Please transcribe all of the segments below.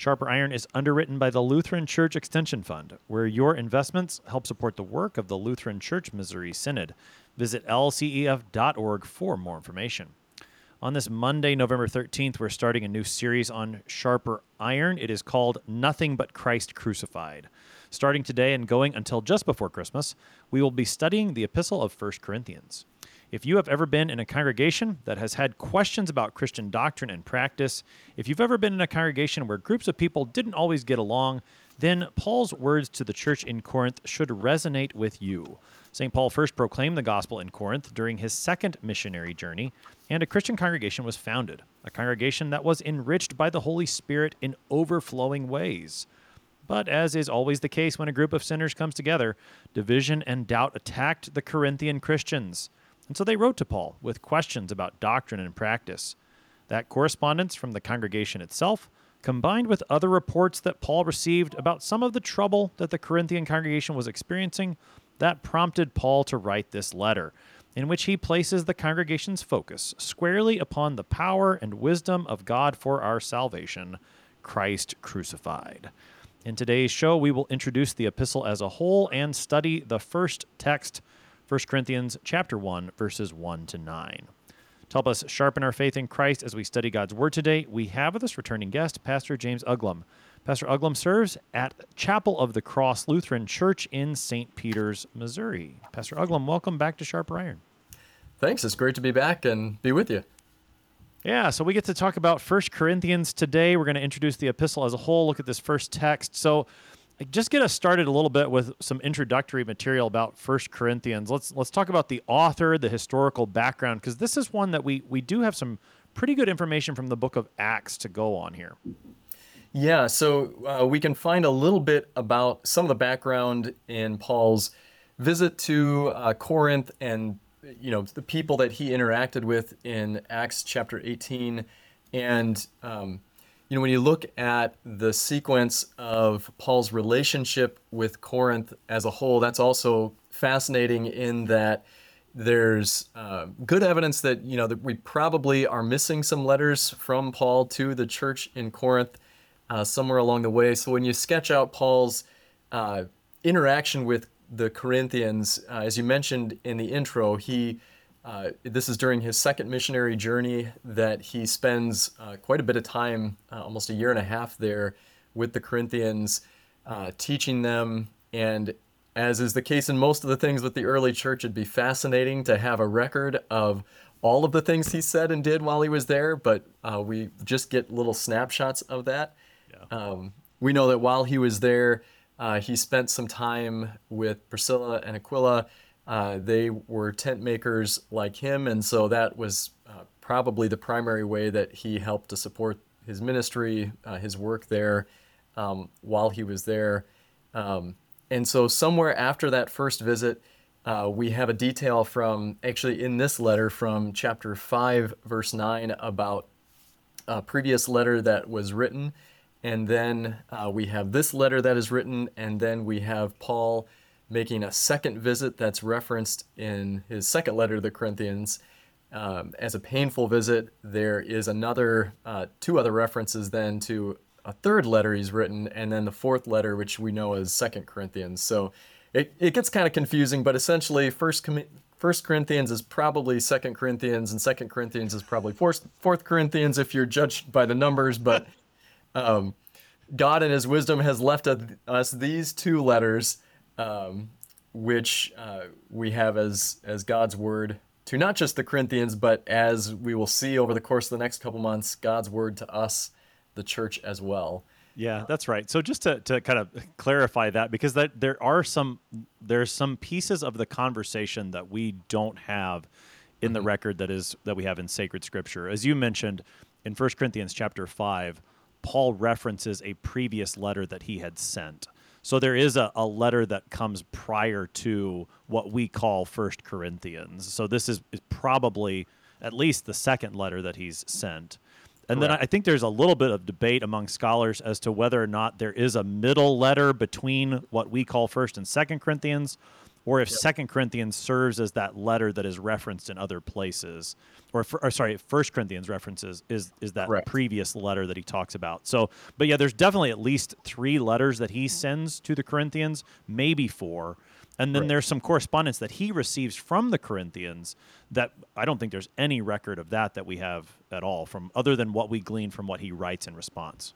Sharper Iron is underwritten by the Lutheran Church Extension Fund, where your investments help support the work of the Lutheran Church Missouri Synod. Visit lcef.org for more information. On this Monday, November 13th, we're starting a new series on Sharper Iron. It is called Nothing But Christ Crucified. Starting today and going until just before Christmas, we will be studying the Epistle of 1 Corinthians. If you have ever been in a congregation that has had questions about Christian doctrine and practice, if you've ever been in a congregation where groups of people didn't always get along, then Paul's words to the church in Corinth should resonate with you. St. Paul first proclaimed the gospel in Corinth during his second missionary journey, and a Christian congregation was founded, a congregation that was enriched by the Holy Spirit in overflowing ways. But as is always the case when a group of sinners comes together, division and doubt attacked the Corinthian Christians. And so they wrote to Paul with questions about doctrine and practice. That correspondence from the congregation itself, combined with other reports that Paul received about some of the trouble that the Corinthian congregation was experiencing, that prompted Paul to write this letter, in which he places the congregation's focus squarely upon the power and wisdom of God for our salvation, Christ crucified. In today's show, we will introduce the epistle as a whole and study the first text 1 Corinthians chapter 1 verses 1 to 9. To help us sharpen our faith in Christ as we study God's word today, we have with us returning guest Pastor James Uglum. Pastor Uglum serves at Chapel of the Cross Lutheran Church in St. Peters, Missouri. Pastor Uglum, welcome back to Sharp Iron. Thanks. It's great to be back and be with you. Yeah, so we get to talk about First Corinthians today. We're going to introduce the epistle as a whole, look at this first text. So, just get us started a little bit with some introductory material about First Corinthians. Let's let's talk about the author, the historical background, because this is one that we we do have some pretty good information from the book of Acts to go on here. Yeah, so uh, we can find a little bit about some of the background in Paul's visit to uh, Corinth and you know the people that he interacted with in Acts chapter 18 and um, you know, when you look at the sequence of Paul's relationship with Corinth as a whole, that's also fascinating in that there's uh, good evidence that you know that we probably are missing some letters from Paul to the church in Corinth uh, somewhere along the way. So when you sketch out Paul's uh, interaction with the Corinthians, uh, as you mentioned in the intro, he uh, this is during his second missionary journey that he spends uh, quite a bit of time, uh, almost a year and a half there with the Corinthians, uh, teaching them. And as is the case in most of the things with the early church, it'd be fascinating to have a record of all of the things he said and did while he was there, but uh, we just get little snapshots of that. Yeah. Um, we know that while he was there, uh, he spent some time with Priscilla and Aquila uh, they were tent makers like him, and so that was uh, probably the primary way that he helped to support his ministry, uh, his work there um, while he was there. Um, and so, somewhere after that first visit, uh, we have a detail from actually in this letter from chapter 5, verse 9, about a previous letter that was written. And then uh, we have this letter that is written, and then we have Paul making a second visit that's referenced in his second letter to the Corinthians um, as a painful visit. There is another, uh, two other references then to a third letter he's written, and then the fourth letter, which we know as Second Corinthians. So it, it gets kind of confusing, but essentially, First First Corinthians is probably Second Corinthians, and Second Corinthians is probably Fourth, fourth Corinthians if you're judged by the numbers. But um, God in His wisdom has left us these two letters um, which uh, we have as as God's word to not just the Corinthians, but as we will see over the course of the next couple months, God's word to us, the church as well. Yeah, that's right. So just to, to kind of clarify that, because that there are some there's some pieces of the conversation that we don't have in mm-hmm. the record that is that we have in sacred scripture. As you mentioned in 1 Corinthians chapter five, Paul references a previous letter that he had sent. So there is a, a letter that comes prior to what we call First Corinthians. So this is, is probably at least the second letter that he's sent. And then I think there's a little bit of debate among scholars as to whether or not there is a middle letter between what we call First and Second Corinthians, or if Second Corinthians serves as that letter that is referenced in other places, or, or sorry, First Corinthians references is is that Correct. previous letter that he talks about. So, but yeah, there's definitely at least three letters that he sends to the Corinthians, maybe four. And then Right. there's some correspondence that he receives from the Corinthians that I don't think there's any record of that that we have at all from other than what we glean from what he writes in response.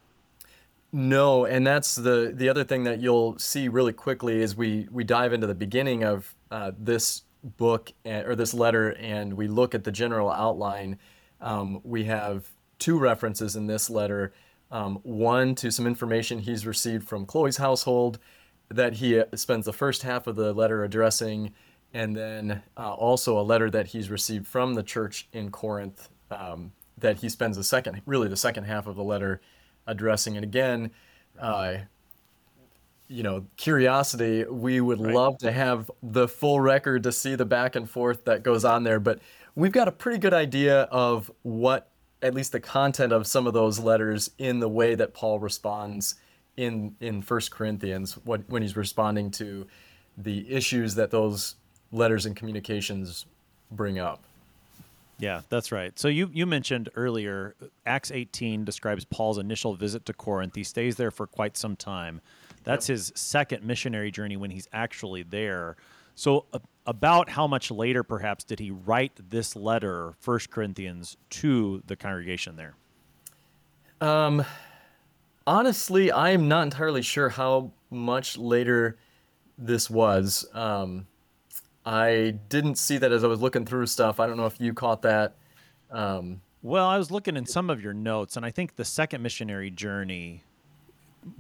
No, and that's the the other thing that you'll see really quickly is we we dive into the beginning of uh, this book and, or this letter, and we look at the general outline. Um, we have two references in this letter. Um, one to some information he's received from Chloe's household that he uh, spends the first half of the letter addressing, and then uh, also a letter that he's received from the church in Corinth um, that he spends the second, really the second half of the letter addressing. And again, uh, you know, curiosity, we would Right. love to have the full record to see the back and forth that goes on there, but we've got a pretty good idea of what at least the content of some of those letters in the way that Paul responds in in First Corinthians what, when he's responding to the issues that those letters and communications bring up. Yeah, that's right. So you you mentioned earlier Acts 18 describes Paul's initial visit to Corinth. He stays there for quite some time. That's his second missionary journey when he's actually there. So a- about how much later perhaps did he write this letter, First Corinthians, to the congregation there? Um Honestly, I am not entirely sure how much later this was. Um, I didn't see that as I was looking through stuff. I don't know if you caught that. Um, Well, I was looking in some of your notes, and I think the second missionary journey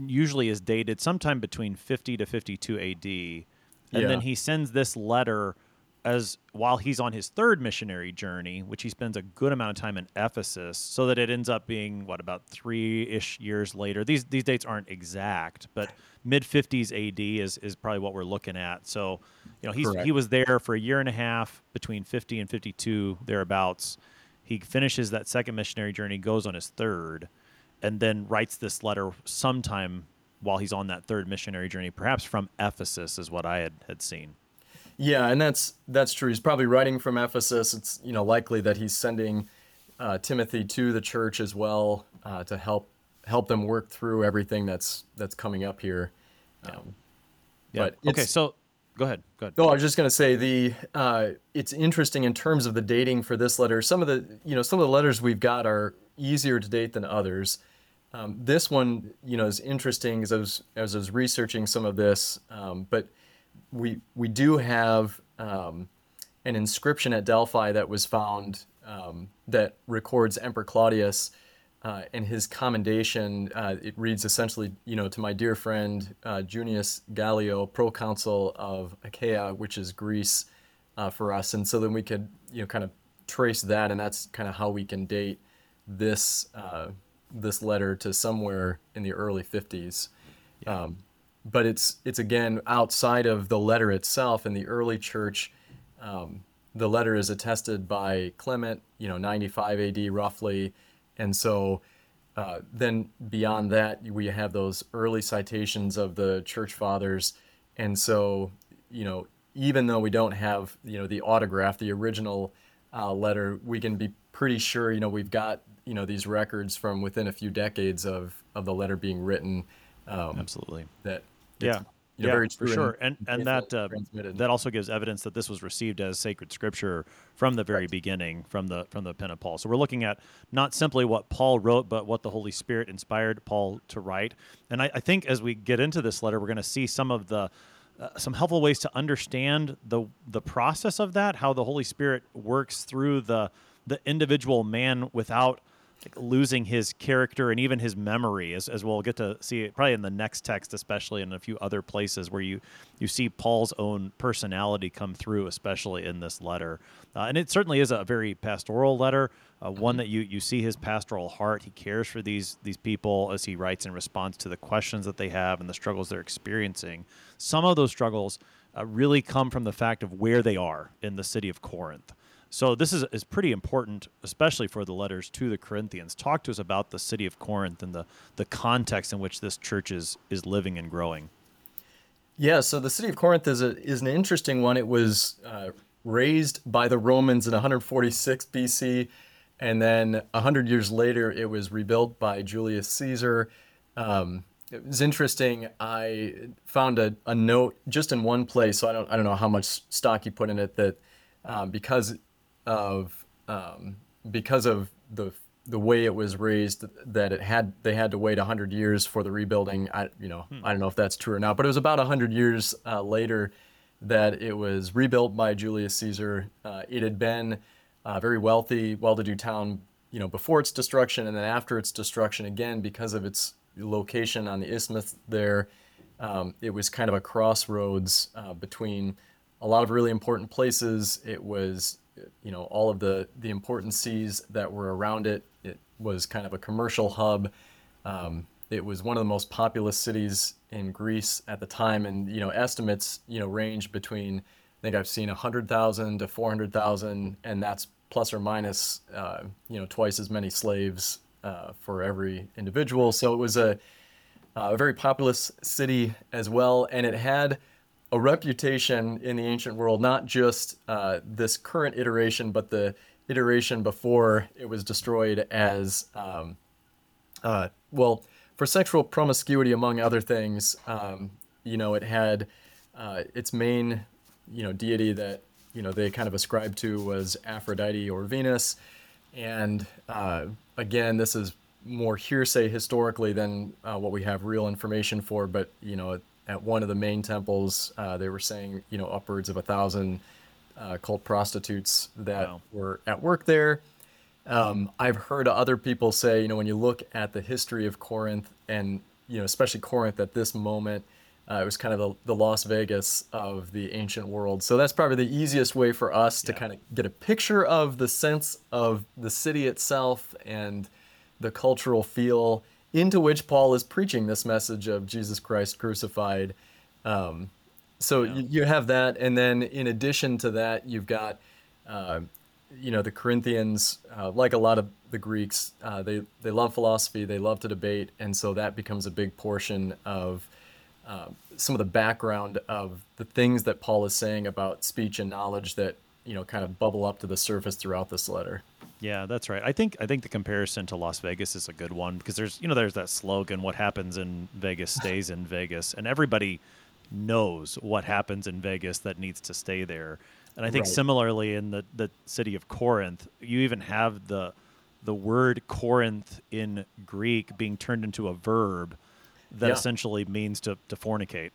usually is dated sometime between 50 to 52 AD. And Yeah. then he sends this letter as while he's on his third missionary journey, which he spends a good amount of time in Ephesus, so that it ends up being what about three ish years later. These these dates aren't exact, but mid 50s AD is is probably what we're looking at. So, you know, he's Correct. he was there for a year and a half between 50 and 52 thereabouts. He finishes that second missionary journey, goes on his third, and then writes this letter sometime while he's on that third missionary journey, perhaps from Ephesus, is what I had, had seen. Yeah, and that's that's true. He's probably writing from Ephesus. It's you know likely that he's sending uh, Timothy to the church as well uh, to help help them work through everything that's that's coming up here. Um, Yeah. Okay, so go ahead. Go ahead. No, I was just going to say the uh, it's interesting in terms of the dating for this letter. Some of the you know some of the letters we've got are easier to date than others. Um, this one you know is interesting as I was as I was researching some of this, um, but we we do have um, an inscription at Delphi that was found um, that records Emperor Claudius uh, and his commendation. Uh, it reads essentially, you know, to my dear friend uh, Junius Gallio, proconsul of Achaia, which is Greece, uh, for us. And so then we could, you know, kind of trace that, and that's kind of how we can date this uh, this letter to somewhere in the early 50s. Um, but it's it's again outside of the letter itself. In the early church, um, the letter is attested by Clement, you know, 95 AD roughly, and so uh, then beyond that we have those early citations of the church fathers, and so you know even though we don't have you know the autograph, the original uh, letter, we can be pretty sure you know we've got you know these records from within a few decades of of the letter being written. Um, Absolutely. that Yeah. you know, yeah, for sure. And and that uh, that also gives evidence that this was received as sacred scripture from the very beginning, from the from the pen of Paul. So we're looking at not simply what Paul wrote, but what the Holy Spirit inspired Paul to write. And I, I think as we get into this letter, we're going to see some of the uh, some helpful ways to understand the the process of that, how the Holy Spirit works through the the individual man without losing his character and even his memory, as, as we'll get to see probably in the next text, especially in a few other places where you you see Paul's own personality come through, especially in this letter. Uh, and it certainly is a very pastoral letter, uh, one mm-hmm. that you you see his pastoral heart. He cares for these these people as he writes in response to the questions that they have and the struggles they're experiencing. Some of those struggles uh, really come from the fact of where they are in the city of Corinth. So this is, is pretty important, especially for the letters to the Corinthians. Talk to us about the city of Corinth and the, the context in which this church is, is living and growing. Yeah, so the city of Corinth is, a, is an interesting one. It was uh, razed by the Romans in 146 BC, and then 100 years later, it was rebuilt by Julius Caesar. Um, it was interesting. I found a, a note just in one place, so I don't I don't know how much stock you put in it that um, because of um, because of the the way it was razed that it had they had to wait 100 years for the rebuilding. I you know hmm. i don't know if that's true or not but it was about 100 years uh, later that it was rebuilt by julius caesar. Uh, it had been a very wealthy well-to-do town you know before its destruction and then after its destruction again because of its location on the isthmus there. Um, it was kind of a crossroads uh, between a lot of really important places. It was you know all of the the important seas that were around it. It was kind of a commercial hub. Um, it was one of the most populous cities in Greece at the time, and you know estimates you know range between I think I've seen 100,000 to 400,000, and that's plus or minus uh, you know twice as many slaves uh, for every individual. So it was a, a very populous city as well, and it had a reputation in the ancient world, not just uh, this current iteration, but the iteration before it was destroyed as, um, uh, well, for sexual promiscuity, among other things. Um, you know, it had uh, its main, you know, deity that, you know, they kind of ascribed to was Aphrodite or Venus. And uh, again, this is more hearsay historically than uh, what we have real information for, but, you know, at one of the main temples, uh, they were saying, you know, upwards of a thousand uh, cult prostitutes that wow. were at work there. Um, I've heard other people say, you know, when you look at the history of Corinth and, you know, especially Corinth at this moment, uh, it was kind of the, the, Las Vegas of the ancient world. So that's probably the easiest way for us to kind of get a picture of the sense of the city itself and the cultural feel into which Paul is preaching this message of Jesus Christ crucified. Um, so yeah. you, you, have that, and then in addition to that, you've got, uh, you know, the Corinthians, uh, like a lot of the Greeks, uh, they they love philosophy, they love to debate, and so that becomes a big portion of uh, some of the background of the things that Paul is saying about speech and knowledge that you know kind of bubble up to the surface throughout this letter. Yeah, that's right. I think I think the comparison to Las Vegas is a good one because there's you know there's that slogan what happens in Vegas stays in Vegas and everybody knows what happens in Vegas that needs to stay there. And I think right. similarly in the the city of Corinth, you even have the the word Corinth in Greek being turned into a verb that yeah. essentially means to, to fornicate.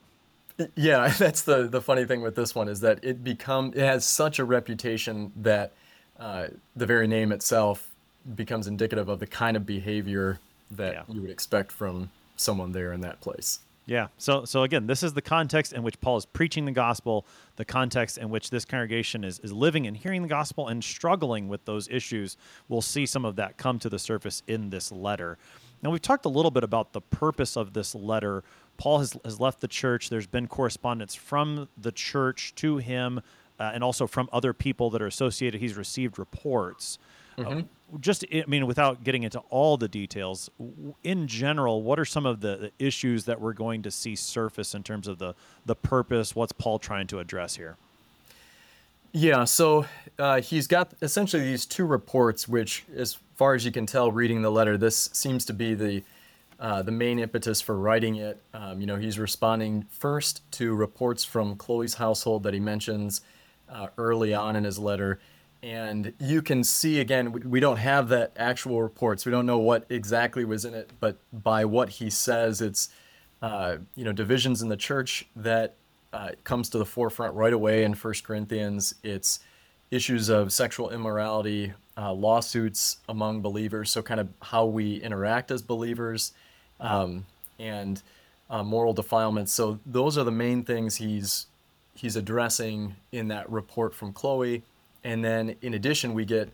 Yeah, that's the the funny thing with this one is that it become it has such a reputation that uh, the very name itself becomes indicative of the kind of behavior that yeah. you would expect from someone there in that place. Yeah. So so again, this is the context in which Paul is preaching the gospel, the context in which this congregation is, is living and hearing the gospel and struggling with those issues. We'll see some of that come to the surface in this letter. Now we've talked a little bit about the purpose of this letter. Paul has, has left the church. There's been correspondence from the church to him uh, and also from other people that are associated. He's received reports. Mm-hmm. Uh, just, I mean, without getting into all the details, in general, what are some of the issues that we're going to see surface in terms of the the purpose? What's Paul trying to address here? Yeah, so uh, he's got essentially these two reports, which, as far as you can tell, reading the letter, this seems to be the uh, the main impetus for writing it. Um, you know, he's responding first to reports from Chloe's household that he mentions uh, early on in his letter. And you can see again, we don't have that actual reports. We don't know what exactly was in it, but by what he says, it's uh, you know divisions in the church that uh, comes to the forefront right away in First Corinthians. It's issues of sexual immorality uh, lawsuits among believers, so kind of how we interact as believers, um, and uh, moral defilements. So those are the main things he's he's addressing in that report from Chloe. And then in addition, we get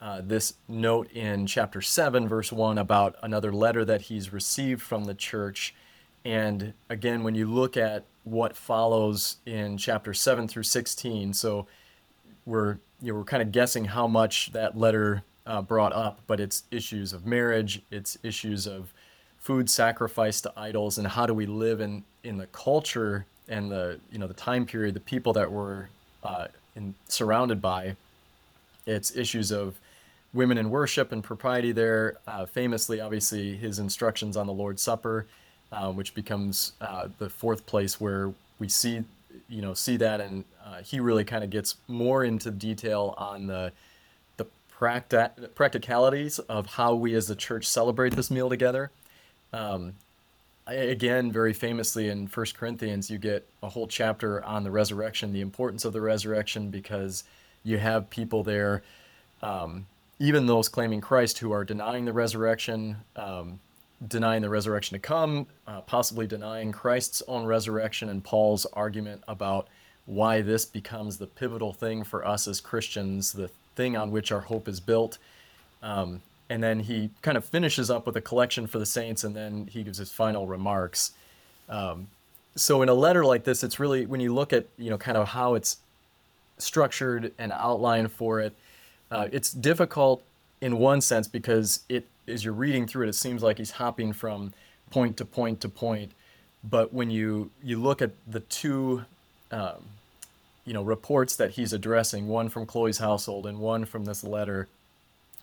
uh, this note in chapter 7, verse 1, about another letter that he's received from the church. And again, when you look at what follows in chapter 7 through 16, so we're, you know, we're kind of guessing how much that letter uh, brought up, but it's issues of marriage, it's issues of food sacrifice to idols, and how do we live in, in the culture and the you know the time period, the people that we're uh, in, surrounded by. It's issues of women in worship and propriety there. Uh, famously, obviously, his instructions on the Lord's Supper, uh, which becomes uh, the fourth place where we see, you know, see that, and uh, he really kind of gets more into detail on the the practi- practicalities of how we as the church celebrate this meal together. Um, again, very famously in First Corinthians, you get a whole chapter on the resurrection, the importance of the resurrection, because you have people there, um, even those claiming Christ, who are denying the resurrection, um, denying the resurrection to come, uh, possibly denying Christ's own resurrection, and Paul's argument about why this becomes the pivotal thing for us as Christians, the thing on which our hope is built. Um, and then he kind of finishes up with a collection for the saints and then he gives his final remarks. Um, so in a letter like this it's really when you look at you know kind of how it's structured and outlined for it uh, it's difficult in one sense because it as you're reading through it it seems like he's hopping from point to point to point. But when you you look at the two um, you know reports that he's addressing one from chloe's household and one from this letter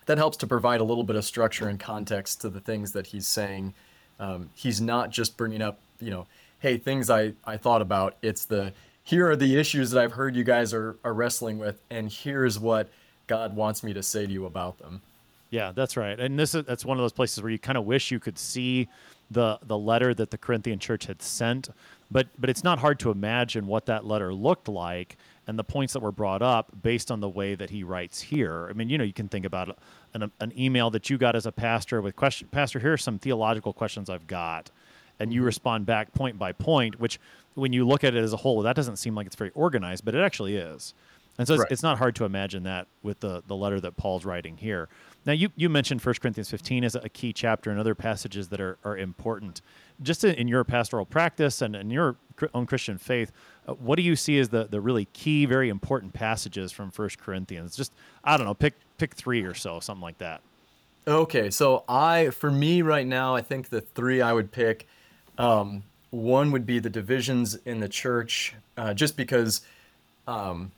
that helps to provide a little bit of structure and context to the things that he's saying. Um, he's not just bringing up, you know, hey, things I, I thought about. It's the here are the issues that I've heard you guys are, are wrestling with, and here's what God wants me to say to you about them. Yeah, that's right. And this is that's one of those places where you kind of wish you could see the the letter that the Corinthian church had sent, but but it's not hard to imagine what that letter looked like and the points that were brought up based on the way that he writes here. I mean, you know, you can think about an, an email that you got as a pastor with question, Pastor, here are some theological questions I've got, and you mm-hmm. respond back point by point. Which, when you look at it as a whole, that doesn't seem like it's very organized, but it actually is. And so it's, right. it's not hard to imagine that with the the letter that Paul's writing here. Now, you, you mentioned 1 Corinthians 15 as a key chapter and other passages that are, are important. Just in, in your pastoral practice and in your own Christian faith, uh, what do you see as the, the really key, very important passages from First Corinthians? Just I don't know, pick pick three or so, something like that. Okay, so I for me right now, I think the three I would pick, um, one would be the divisions in the church, uh, just because um,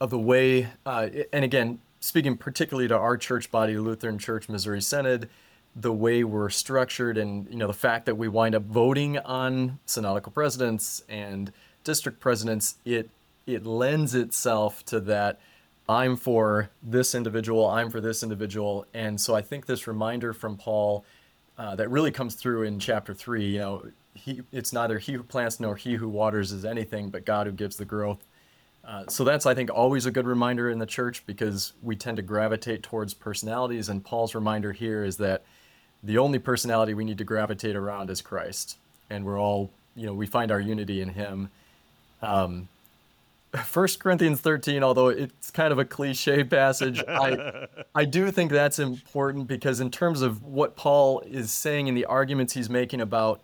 of the way, uh, and again, speaking particularly to our church body, Lutheran Church Missouri Synod, the way we're structured, and you know the fact that we wind up voting on synodical presidents and district presidents, it it lends itself to that I'm for this individual, I'm for this individual, and so I think this reminder from Paul uh, that really comes through in chapter three. You know, he it's neither he who plants nor he who waters is anything, but God who gives the growth. Uh, so that's I think always a good reminder in the church because we tend to gravitate towards personalities, and Paul's reminder here is that the only personality we need to gravitate around is Christ, and we're all you know we find our unity in Him um, First Corinthians 13, although it's kind of a cliche passage, I I do think that's important because in terms of what Paul is saying and the arguments he's making about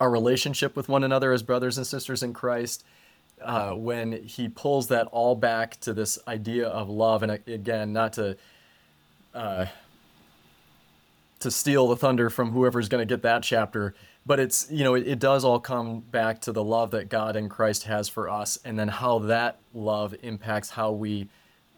our relationship with one another as brothers and sisters in Christ, uh, when he pulls that all back to this idea of love, and again, not to uh, to steal the thunder from whoever's going to get that chapter, but it's you know it, it, does all come back to the love that god and christ has for us and then how that love impacts how we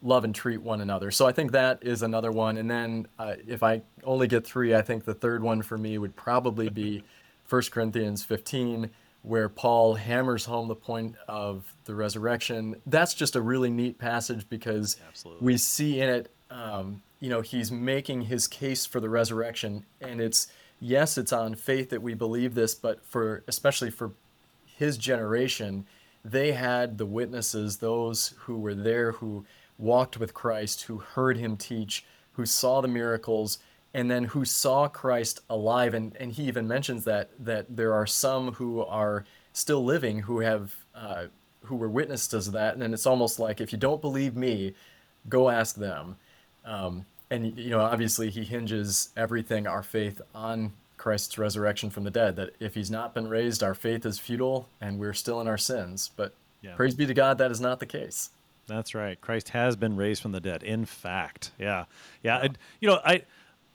love and treat one another. So i think that is another one. And then uh, if i only get three i think the third one for me would probably be 1 corinthians 15 where paul hammers home the point of the resurrection. That's just a really neat passage because Absolutely. we see in it um, you know he's making his case for the resurrection and it's yes, it's on faith that we believe this, but for especially for his generation, they had the witnesses, those who were there, who walked with Christ, who heard him teach, who saw the miracles, and then who saw Christ alive. And, and he even mentions that that there are some who are still living who have uh, who were witnesses to that. And it's almost like if you don't believe me, go ask them. Um, and you know, obviously, he hinges everything our faith on Christ's resurrection from the dead. That if he's not been raised, our faith is futile and we're still in our sins. But yeah. praise be to God, that is not the case. That's right. Christ has been raised from the dead. In fact, yeah, yeah. And, you know, I,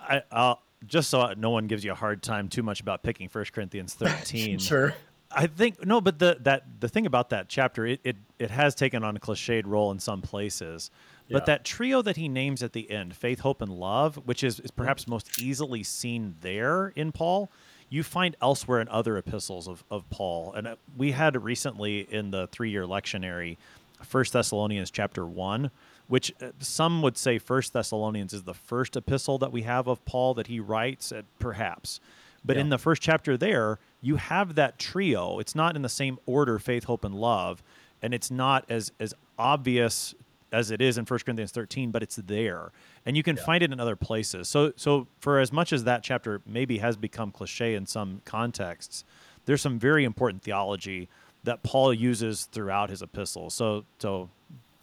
I, I'll just so no one gives you a hard time too much about picking First Corinthians thirteen. sure. I think no, but the that the thing about that chapter, it it, it has taken on a cliched role in some places. But that trio that he names at the end, faith, hope, and love, which is, is perhaps most easily seen there in Paul, you find elsewhere in other epistles of, of Paul. And uh, we had recently in the three year lectionary, First Thessalonians chapter 1, which uh, some would say First Thessalonians is the first epistle that we have of Paul that he writes, uh, perhaps. But yeah. in the first chapter there, you have that trio. It's not in the same order, faith, hope, and love. And it's not as, as obvious as it is in 1 Corinthians 13, but it's there. And you can yeah. find it in other places. So so for as much as that chapter maybe has become cliche in some contexts, there's some very important theology that Paul uses throughout his epistles. So so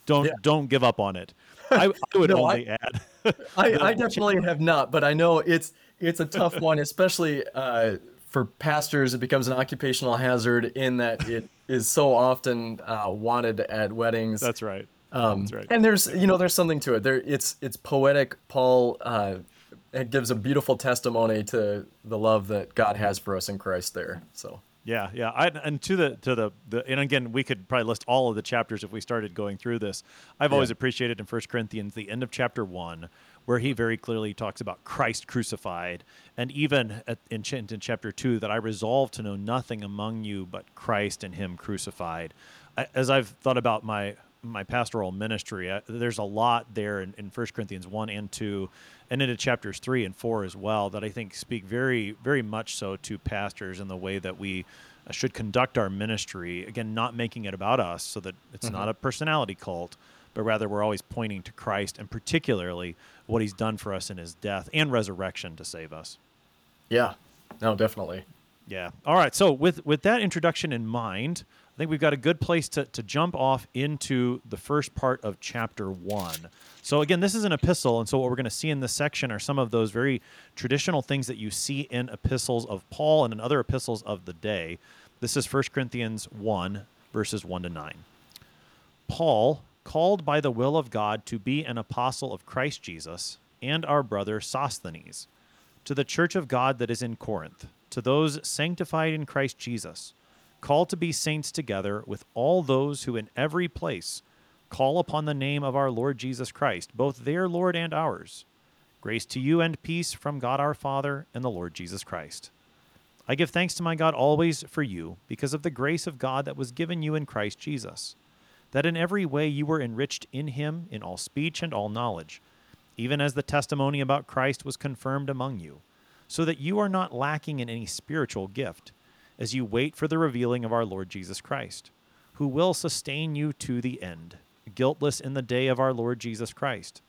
don't yeah. don't give up on it. I, I would no, only I, add. I, I definitely have not, but I know it's it's a tough one, especially uh, for pastors. It becomes an occupational hazard in that it is so often uh, wanted at weddings. That's right. Um, That's right. And there's you know there's something to it. There it's it's poetic. Paul uh, it gives a beautiful testimony to the love that God has for us in Christ. There, so. Yeah, yeah, I, and to the to the, the and again, we could probably list all of the chapters if we started going through this. I've yeah. always appreciated in First Corinthians the end of chapter one, where he very clearly talks about Christ crucified, and even at, in, in chapter two that I resolve to know nothing among you but Christ and Him crucified. I, as I've thought about my my pastoral ministry. I, there's a lot there in, in 1 Corinthians 1 and 2, and into chapters 3 and 4 as well, that I think speak very, very much so to pastors in the way that we uh, should conduct our ministry. Again, not making it about us so that it's mm-hmm. not a personality cult, but rather we're always pointing to Christ and particularly what he's done for us in his death and resurrection to save us. Yeah, no, definitely. Yeah. All right. So with with that introduction in mind, I think we've got a good place to, to jump off into the first part of chapter one. So, again, this is an epistle. And so, what we're going to see in this section are some of those very traditional things that you see in epistles of Paul and in other epistles of the day. This is 1 Corinthians 1, verses 1 to 9. Paul, called by the will of God to be an apostle of Christ Jesus, and our brother Sosthenes, to the church of God that is in Corinth, to those sanctified in Christ Jesus called to be saints together with all those who in every place call upon the name of our Lord Jesus Christ, both their Lord and ours. Grace to you and peace from God our Father and the Lord Jesus Christ. I give thanks to my God always for you, because of the grace of God that was given you in Christ Jesus, that in every way you were enriched in him in all speech and all knowledge, even as the testimony about Christ was confirmed among you, so that you are not lacking in any spiritual gift as you wait for the revealing of our Lord Jesus Christ, who will sustain you to the end, guiltless in the day of our Lord Jesus Christ.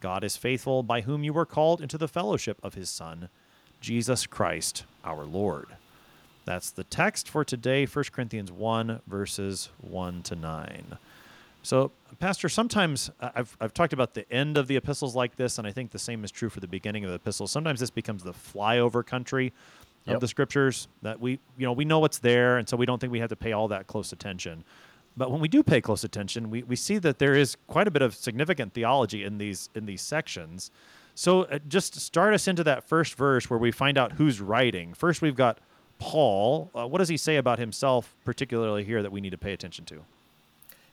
God is faithful, by whom you were called into the fellowship of his Son, Jesus Christ our Lord. That's the text for today, 1 Corinthians 1, verses 1 to 9. So, Pastor, sometimes I've, I've talked about the end of the epistles like this, and I think the same is true for the beginning of the epistles. Sometimes this becomes the flyover country yep. of the scriptures that we you know we know what's there and so we don't think we have to pay all that close attention. But when we do pay close attention we, we see that there is quite a bit of significant theology in these in these sections. So uh, just start us into that first verse where we find out who's writing. First we've got paul. Uh, what does he say about himself particularly here that we need to pay attention to?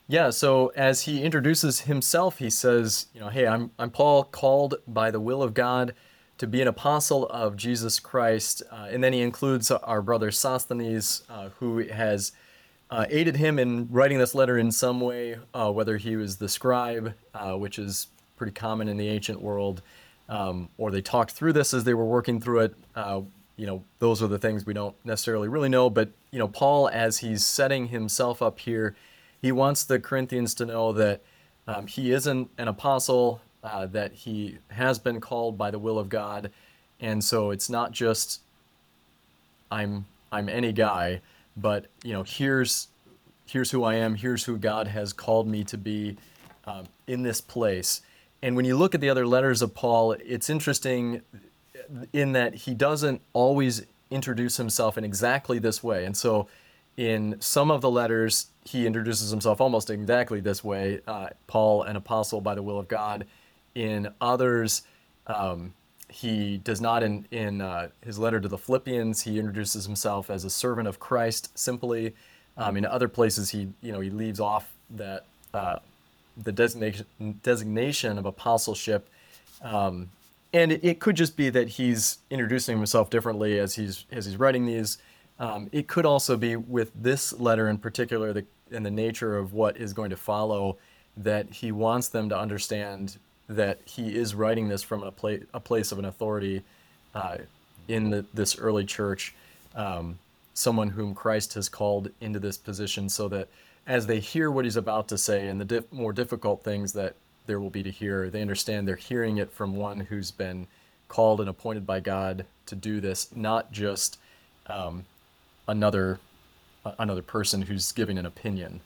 Yeah, so as he introduces himself, he says, you know, hey, I'm, I'm Paul, called by the will of God to be an apostle of Jesus Christ. Uh, and then he includes our brother Sosthenes, uh, who has uh, aided him in writing this letter in some way, uh, whether he was the scribe, uh, which is pretty common in the ancient world, um, or they talked through this as they were working through it. You know, those are the things we don't necessarily really know. But, you know, Paul, as he's setting himself up here, he wants the Corinthians to know that Um, he isn't an apostle, uh, that he has been called by the will of God. And so it's not just I'm I'm any guy, but you know, here's here's who I am, here's who God has called me to be um, in this place. And when you look at the other letters of Paul, it's interesting in that he doesn't always introduce himself in exactly this way. And so in some of the letters, he introduces himself almost exactly this way uh, Paul, an apostle by the will of God. In others, um, he does not in, in uh, his letter to the Philippians, he introduces himself as a servant of Christ simply. Um, in other places, he, you know, he leaves off that uh, the designation, designation of apostleship. Um, and it, it, could just be that he's introducing himself differently as he's, as he's writing these. Um, it could also be with this letter in particular, the, and the nature of what is going to follow, that he wants them to understand that he is writing this from a, pla- a place of an authority uh, in the, this early church, um, someone whom Christ has called into this position, so that as they hear what he's about to say and the more difficult things that there will be to hear, they understand they're hearing it from one who's been called and appointed by God to do this, not just um, another another person who's giving an opinion.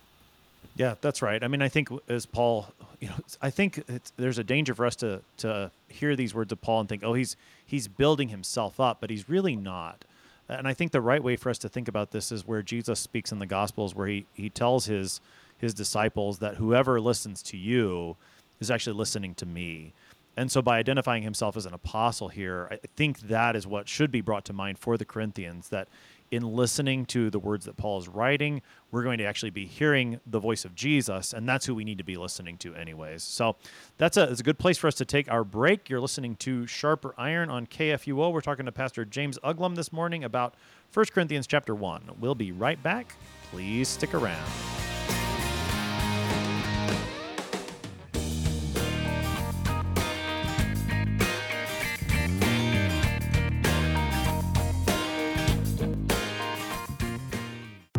Yeah, that's right. I mean, I think as Paul, you know, I think there's a danger for us to to hear these words of Paul and think, oh, he's he's building himself up, but he's really not. And I think the right way for us to think about this is where Jesus speaks in the Gospels, where he he tells his his disciples that whoever listens to you is actually listening to me. And so, by identifying himself as an apostle here, I think that is what should be brought to mind for the Corinthians that in listening to the words that Paul is writing, we're going to actually be hearing the voice of Jesus, and that's who we need to be listening to, anyways. So that's a, that's a good place for us to take our break. You're listening to Sharper Iron on KFUO. We're talking to Pastor James Uglum this morning about 1 Corinthians chapter 1. We'll be right back. Please stick around.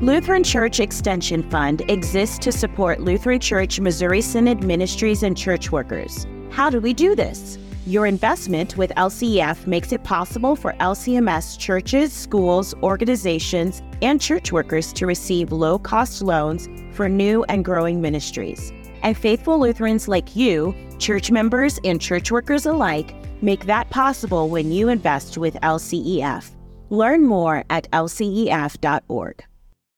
Lutheran Church Extension Fund exists to support Lutheran Church Missouri Synod ministries and church workers. How do we do this? Your investment with LCEF makes it possible for LCMS churches, schools, organizations, and church workers to receive low cost loans for new and growing ministries. And faithful Lutherans like you, church members and church workers alike, make that possible when you invest with LCEF. Learn more at lcef.org.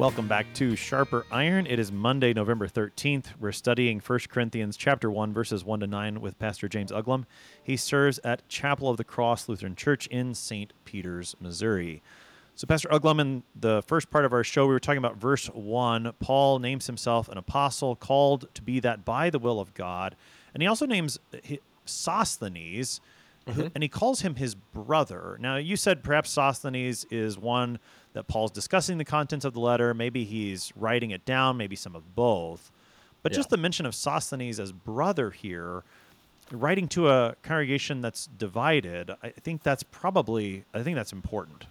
Welcome back to Sharper Iron. It is Monday, November 13th. We're studying 1 Corinthians chapter 1 verses 1 to 9 with Pastor James Uglum. He serves at Chapel of the Cross Lutheran Church in St. Peters, Missouri. So Pastor Uglum in the first part of our show we were talking about verse 1. Paul names himself an apostle called to be that by the will of God. And he also names Sosthenes mm-hmm. and he calls him his brother. Now, you said perhaps Sosthenes is one that Paul's discussing the contents of the letter. Maybe he's writing it down, maybe some of both. But yeah. just the mention of Sosthenes as brother here, writing to a congregation that's divided, I think that's probably, I think that's important.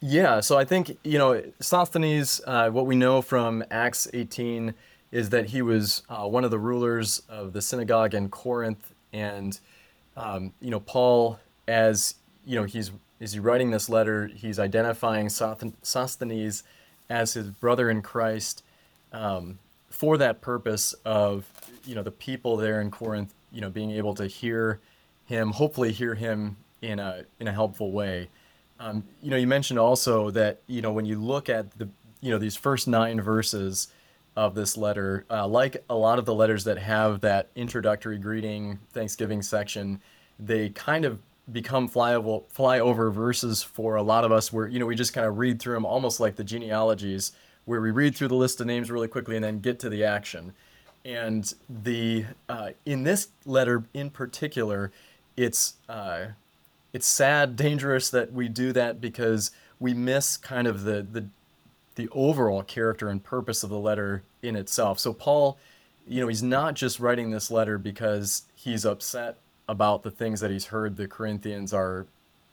Yeah, so I think, you know, Sosthenes, uh, what we know from Acts 18 is that he was uh, one of the rulers of the synagogue in Corinth. And, um, you know, Paul, as, you know, he's is he writing this letter, he's identifying Sosthenes as his brother in Christ um, for that purpose of, you know, the people there in Corinth, you know, being able to hear him, hopefully hear him in a, in a helpful way. Um, you know, you mentioned also that, you know, when you look at the, you know, these first nine verses of this letter, uh, like a lot of the letters that have that introductory greeting, Thanksgiving section, they kind of become flyable flyover verses for a lot of us where you know we just kind of read through them almost like the genealogies where we read through the list of names really quickly and then get to the action. And the uh, in this letter in particular, it's uh, it's sad, dangerous that we do that because we miss kind of the the the overall character and purpose of the letter in itself. So Paul, you know, he's not just writing this letter because he's upset about the things that he's heard the Corinthians are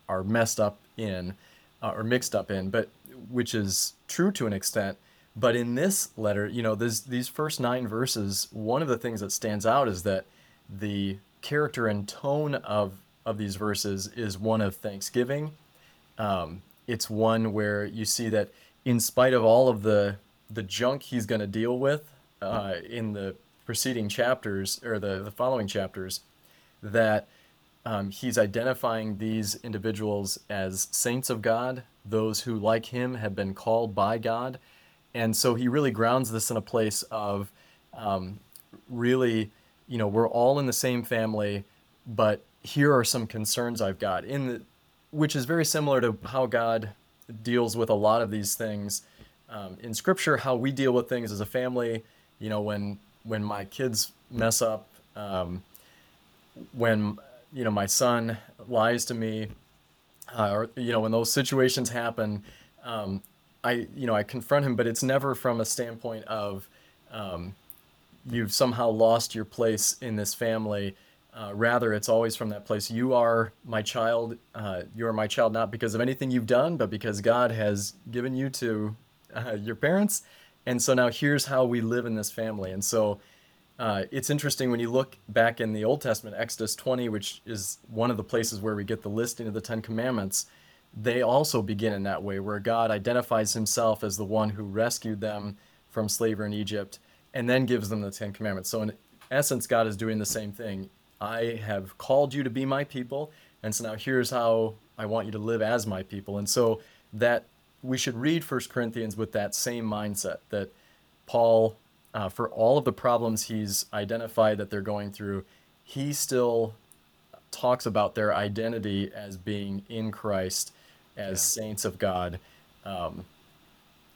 are messed up in uh, or mixed up in, but which is true to an extent. But in this letter, you know, this, these first nine verses, one of the things that stands out is that the character and tone of of these verses is one of thanksgiving. Um, it's one where you see that in spite of all of the the junk he's going to deal with uh, in the preceding chapters or the, the following chapters, that um, he's identifying these individuals as saints of God, those who, like him, have been called by God. And so he really grounds this in a place of um, really, you know, we're all in the same family, but here are some concerns I've got in the, which is very similar to how God deals with a lot of these things um, in Scripture. How we deal with things as a family, you know, when when my kids mess up, um, when you know my son lies to me, uh, or you know when those situations happen, um, I you know I confront him, but it's never from a standpoint of um, you've somehow lost your place in this family. Uh, rather, it's always from that place. You are my child. Uh, you are my child not because of anything you've done, but because God has given you to uh, your parents. And so now here's how we live in this family. And so uh, it's interesting when you look back in the Old Testament, Exodus 20, which is one of the places where we get the listing of the Ten Commandments. They also begin in that way, where God identifies himself as the one who rescued them from slavery in Egypt and then gives them the Ten Commandments. So, in essence, God is doing the same thing I have called you to be my people, and so now here's how I want you to live as my people. And so that we should read First Corinthians with that same mindset that Paul, uh, for all of the problems he's identified that they're going through, he still talks about their identity as being in Christ, as yeah. saints of God. Um,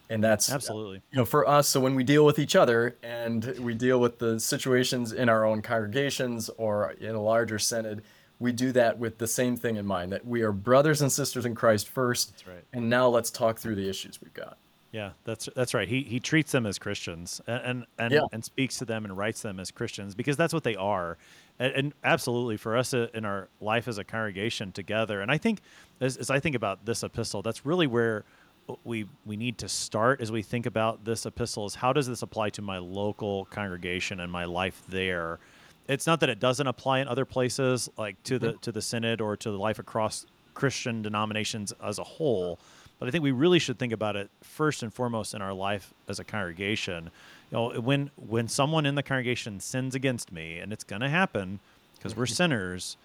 and that's absolutely you know for us so when we deal with each other and we deal with the situations in our own congregations or in a larger synod we do that with the same thing in mind that we are brothers and sisters in christ first that's right and now let's talk through the issues we've got yeah that's that's right he he treats them as christians and and and, yeah. and speaks to them and writes them as christians because that's what they are and, and, absolutely for us uh, in our life as a congregation together and i think as, as i think about this epistle that's really where we we need to start as we think about this epistle is how does this apply to my local congregation and my life there it's not that it doesn't apply in other places like to the mm-hmm. to the synod or to the life across christian denominations as a whole but i think we really should think about it first and foremost in our life as a congregation you know when when someone in the congregation sins against me and it's going to happen because we're mm-hmm. sinners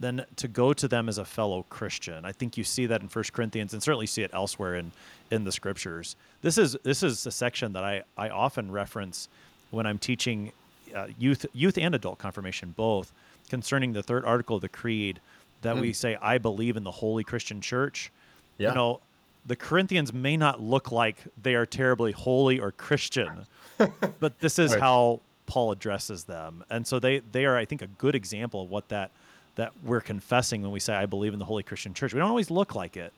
then to go to them as a fellow Christian. I think you see that in First Corinthians and certainly see it elsewhere in in the scriptures. This is this is a section that I I often reference when I'm teaching uh, youth youth and adult confirmation both concerning the third article of the creed that mm. we say I believe in the holy Christian church. Yeah. You know, the Corinthians may not look like they are terribly holy or Christian, but this is right. how Paul addresses them. And so they they are I think a good example of what that that we're confessing when we say, I believe in the Holy Christian Church. We don't always look like it,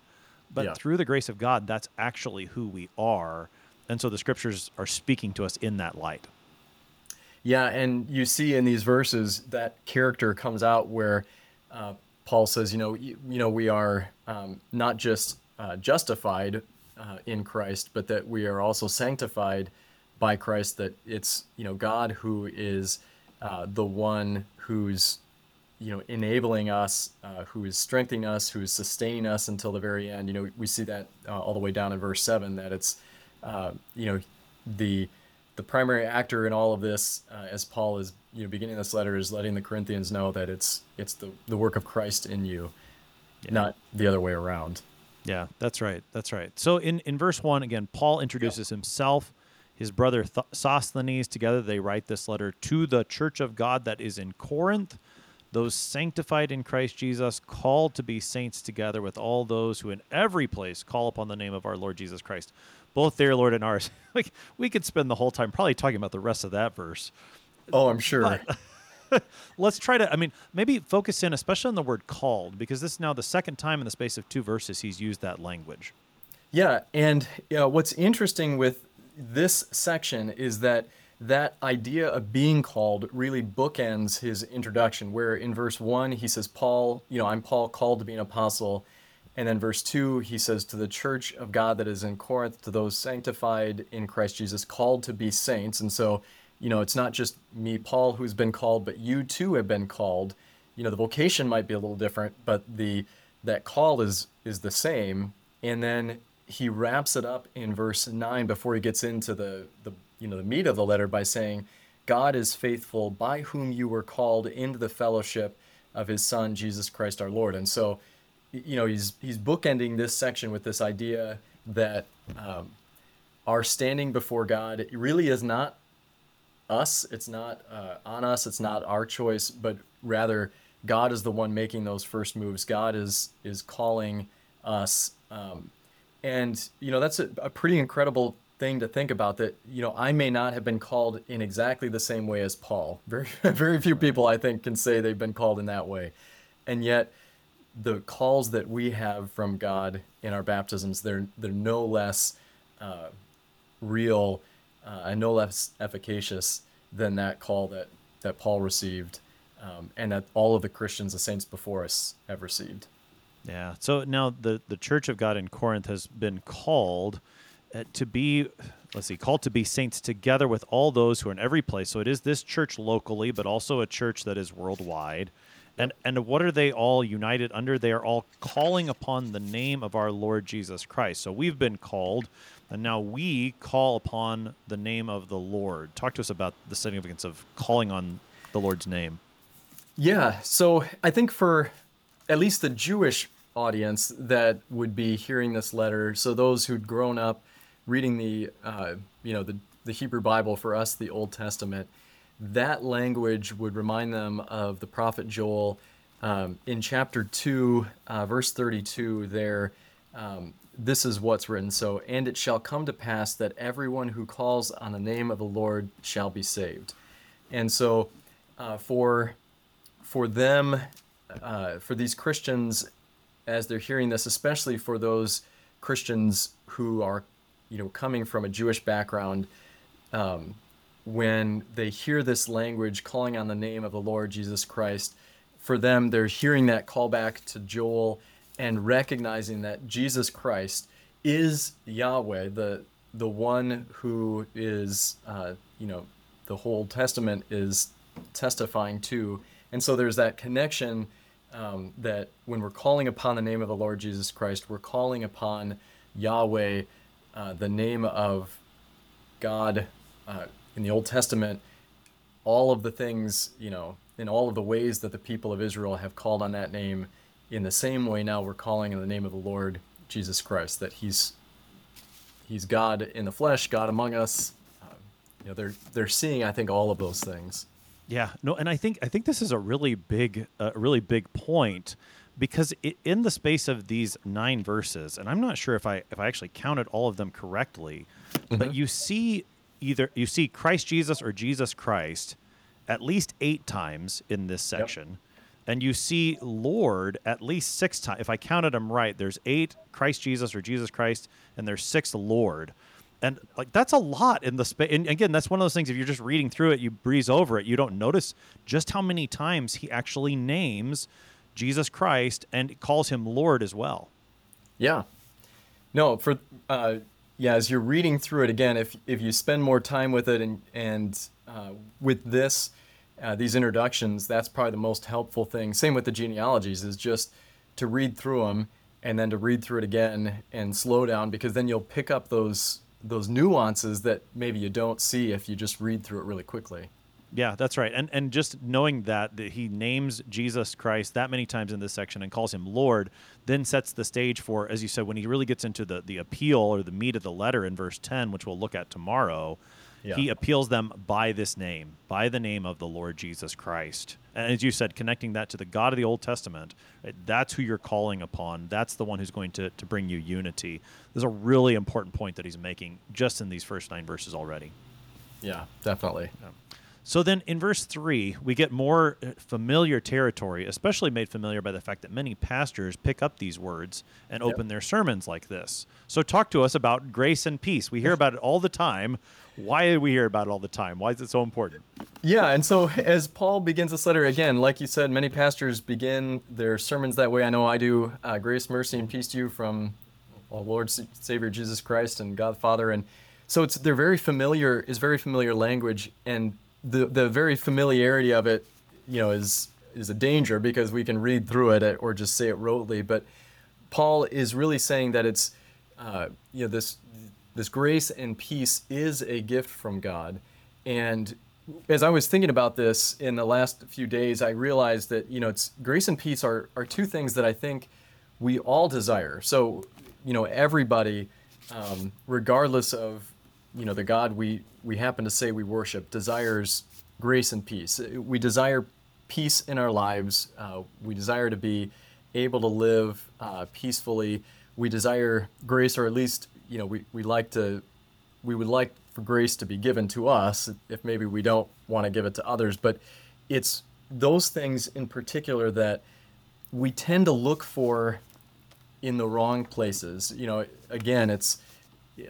but yeah. through the grace of God, that's actually who we are. And so the scriptures are speaking to us in that light. Yeah, and you see in these verses that character comes out where uh, Paul says, you know, you, you know, we are um, not just uh, justified uh, in Christ, but that we are also sanctified by Christ. That it's you know God who is uh, the one who's you know, enabling us, uh, who is strengthening us, who is sustaining us until the very end. You know, we see that uh, all the way down in verse seven that it's, uh, you know, the the primary actor in all of this, uh, as Paul is, you know, beginning this letter, is letting the Corinthians know that it's it's the the work of Christ in you, yeah. not the other way around. Yeah, that's right. That's right. So in in verse one again, Paul introduces yeah. himself. His brother Th- Sosthenes, together they write this letter to the church of God that is in Corinth those sanctified in Christ Jesus, called to be saints together with all those who in every place call upon the name of our Lord Jesus Christ. both their Lord and ours. like we could spend the whole time probably talking about the rest of that verse. Oh, I'm sure. Let's try to. I mean, maybe focus in, especially on the word "called," because this is now the second time in the space of two verses he's used that language. Yeah, and what's interesting with this section is that that idea of being called really bookends his introduction, where in verse 1 he says, Paul, you know, I'm Paul called to be an apostle. And then verse 2, he says, To the church of God that is in Corinth, to those sanctified in Christ Jesus, called to be saints. And so, you know, it's not just me, Paul, who's been called, but you too have been called. You know, the vocation might be a little different, but the that call is is the same. And then he wraps it up in verse 9 before he gets into the the you know the meat of the letter by saying, God is faithful, by whom you were called into the fellowship of his son Jesus Christ our Lord. And so, you know, he's he's bookending this section with this idea that um, our standing before God really is not us. It's not uh, on us. It's not our choice, but rather God is the one making those first moves. God is is calling us, um, and you know that's a, a pretty incredible thing to think about that you know I may not have been called in exactly the same way as Paul. Very very few people I think can say they've been called in that way. And yet the calls that we have from God in our baptisms they're they're no less uh, real uh, and no less efficacious than that call that that Paul received um, and that all of the Christians the saints before us have received. Yeah. So now the the church of God in Corinth has been called uh, to be let's see called to be saints together with all those who are in every place. So it is this church locally but also a church that is worldwide. And and what are they all united under? They are all calling upon the name of our lord jesus christ. So we've been called and now we call upon the name of the lord talk to us about the significance of calling on the lord's name yeah so i think for at least the jewish audience that would be hearing this letter so those who'd grown up reading the uh, you know the the Hebrew Bible for us, the Old Testament, that language would remind them of the prophet Joel um, in chapter two, uh, verse thirty-two. There, um, this is what's written. So, and it shall come to pass that everyone who calls on the name of the Lord shall be saved. And so, uh, for for them, uh, for these Christians, as they're hearing this, especially for those Christians who are you know, coming from a Jewish background, um, when they hear this language calling on the name of the Lord Jesus Christ, for them, they're hearing that call back to Joel and recognizing that Jesus Christ is Yahweh, the the one who is, uh, you know, the whole Testament is testifying to. And so there's that connection um, that when we're calling upon the name of the Lord Jesus Christ, we're calling upon Yahweh uh, the name of God uh, in the Old Testament, all of the things, you know, in all of the ways that the people of Israel have called on that name, in the same way now we're calling in the name of the Lord Jesus Christ, that He's He's God in the flesh, God among us. Uh, you know, they're they're seeing, I think, all of those things. Yeah, no, and I think I think this is a really big, a uh, really big point because it, in the space of these nine verses, and I'm not sure if I if I actually counted all of them correctly, mm-hmm. but you see either you see Christ Jesus or Jesus Christ at least eight times in this section. Yep. And you see Lord at least six times. If I counted them right, there's eight Christ Jesus or Jesus Christ, and there's six Lord and like that's a lot in the space and again that's one of those things if you're just reading through it you breeze over it you don't notice just how many times he actually names Jesus Christ and calls him Lord as well. Yeah. No, for uh, yeah, as you're reading through it again, if if you spend more time with it and and uh, with this uh, these introductions, that's probably the most helpful thing. Same with the genealogies, is just to read through them and then to read through it again and slow down because then you'll pick up those those nuances that maybe you don't see if you just read through it really quickly. Yeah, that's right. And and just knowing that that he names Jesus Christ that many times in this section and calls him Lord, then sets the stage for, as you said, when he really gets into the the appeal or the meat of the letter in verse ten, which we'll look at tomorrow. Yeah. He appeals them by this name, by the name of the Lord Jesus Christ. And as you said, connecting that to the God of the Old Testament, right, that's who you're calling upon. That's the one who's going to, to bring you unity. There's a really important point that he's making just in these first nine verses already. Yeah, definitely. So then in verse 3, we get more uh, familiar territory, especially made familiar by the fact that many pastors pick up these words and open their sermons like this. So talk to us about grace and peace. We hear about it all the time. Why do we hear about it all the time? Why is it so important? Yeah, and so as Paul begins this letter again, like you said, many pastors begin their sermons that way. I know I do. Uh, grace, mercy, and peace to you from our Lord Savior Jesus Christ and God the Father, and so it's they're very familiar. Is very familiar language, and the the very familiarity of it, you know, is is a danger because we can read through it or just say it rotely. But Paul is really saying that it's, uh, you know, this this grace and peace is a gift from God, and as I was thinking about this in the last few days, I realized that you know, it's grace and peace are are two things that I think we all desire. So, you know, everybody, um, regardless of you know the God we we happen to say we worship, desires grace and peace. We desire peace in our lives. Uh, we desire to be able to live uh, peacefully. We desire grace, or at least you know we, we like to we would like for grace to be given to us if maybe we don't want to give it to others. But it's those things in particular that we tend to look for in the wrong places. You know, again, it's